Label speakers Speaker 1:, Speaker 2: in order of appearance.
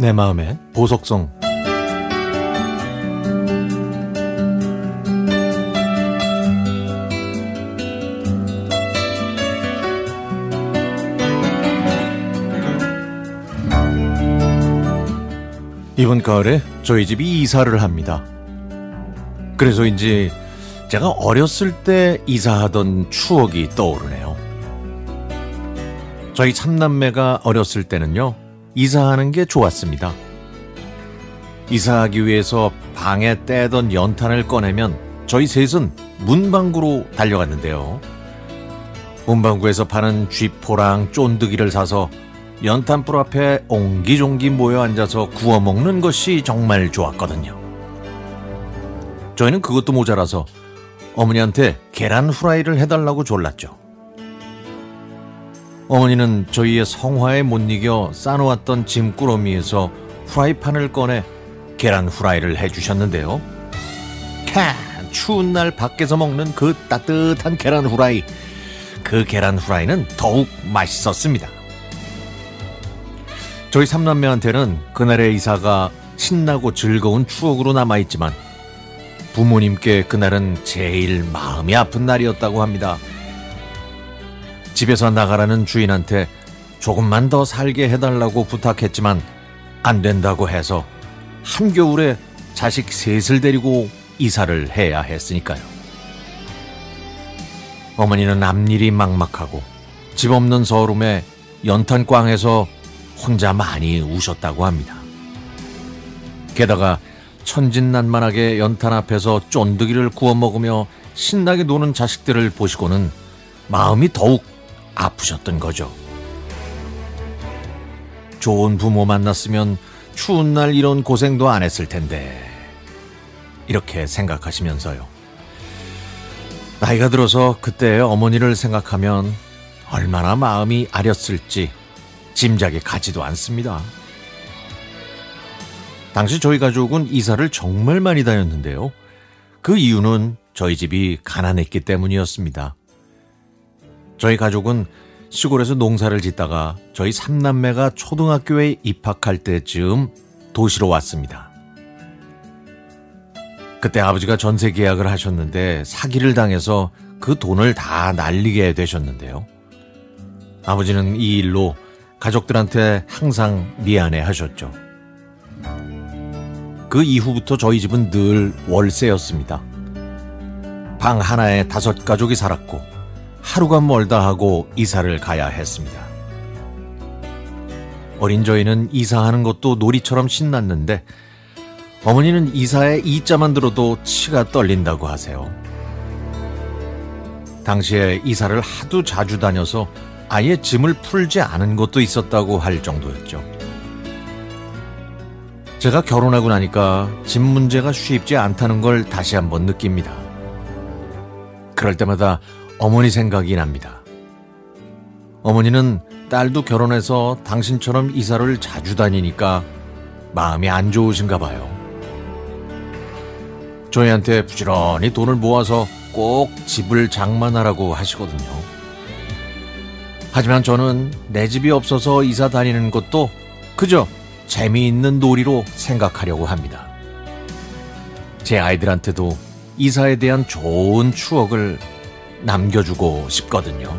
Speaker 1: 내 마음의 보석성 이번 가을에 저희 집이 이사를 합니다. 그래서인지 제가 어렸을 때 이사하던 추억이 떠오르네요. 저희 참남매가 어렸을 때는요, 이사하는 게 좋았습니다. 이사하기 위해서 방에 떼던 연탄을 꺼내면 저희 셋은 문방구로 달려갔는데요. 문방구에서 파는 쥐포랑 쫀득이를 사서 연탄불 앞에 옹기종기 모여 앉아서 구워 먹는 것이 정말 좋았거든요. 저희는 그것도 모자라서 어머니한테 계란 후라이를 해달라고 졸랐죠. 어머니는 저희의 성화에 못 이겨 싸놓았던 짐꾸러미에서 후라이판을 꺼내 계란 후라이를 해주셨는데요. 캬, 추운 날 밖에서 먹는 그 따뜻한 계란 후라이. 그 계란 후라이는 더욱 맛있었습니다. 저희 삼남매한테는 그날의 이사가 신나고 즐거운 추억으로 남아있지만 부모님께 그날은 제일 마음이 아픈 날이었다고 합니다. 집에서 나가라는 주인한테 조금만 더 살게 해달라고 부탁했지만 안 된다고 해서 한겨울에 자식 셋을 데리고 이사를 해야 했으니까요. 어머니는 앞일이 막막하고 집 없는 서름에 연탄꽝에서 혼자 많이 우셨다고 합니다. 게다가 천진난만하게 연탄 앞에서 쫀득이를 구워 먹으며 신나게 노는 자식들을 보시고는 마음이 더욱 아프셨던 거죠. 좋은 부모 만났으면 추운 날 이런 고생도 안 했을 텐데. 이렇게 생각하시면서요. 나이가 들어서 그때의 어머니를 생각하면 얼마나 마음이 아렸을지 짐작이 가지도 않습니다. 당시 저희 가족은 이사를 정말 많이 다녔는데요. 그 이유는 저희 집이 가난했기 때문이었습니다. 저희 가족은 시골에서 농사를 짓다가 저희 삼남매가 초등학교에 입학할 때쯤 도시로 왔습니다. 그때 아버지가 전세 계약을 하셨는데 사기를 당해서 그 돈을 다 날리게 되셨는데요. 아버지는 이 일로 가족들한테 항상 미안해 하셨죠. 그 이후부터 저희 집은 늘 월세였습니다. 방 하나에 다섯 가족이 살았고 하루가 멀다 하고 이사를 가야 했습니다. 어린 저희는 이사하는 것도 놀이처럼 신났는데 어머니는 이사에 이자만 들어도 치가 떨린다고 하세요. 당시에 이사를 하도 자주 다녀서 아예 짐을 풀지 않은 것도 있었다고 할 정도였죠. 제가 결혼하고 나니까 짐 문제가 쉽지 않다는 걸 다시 한번 느낍니다. 그럴 때마다 어머니 생각이 납니다. 어머니는 딸도 결혼해서 당신처럼 이사를 자주 다니니까 마음이 안 좋으신가 봐요. 저희한테 부지런히 돈을 모아서 꼭 집을 장만하라고 하시거든요. 하지만 저는 내 집이 없어서 이사 다니는 것도 그저 재미있는 놀이로 생각하려고 합니다. 제 아이들한테도 이사에 대한 좋은 추억을 남겨주고 싶거든요.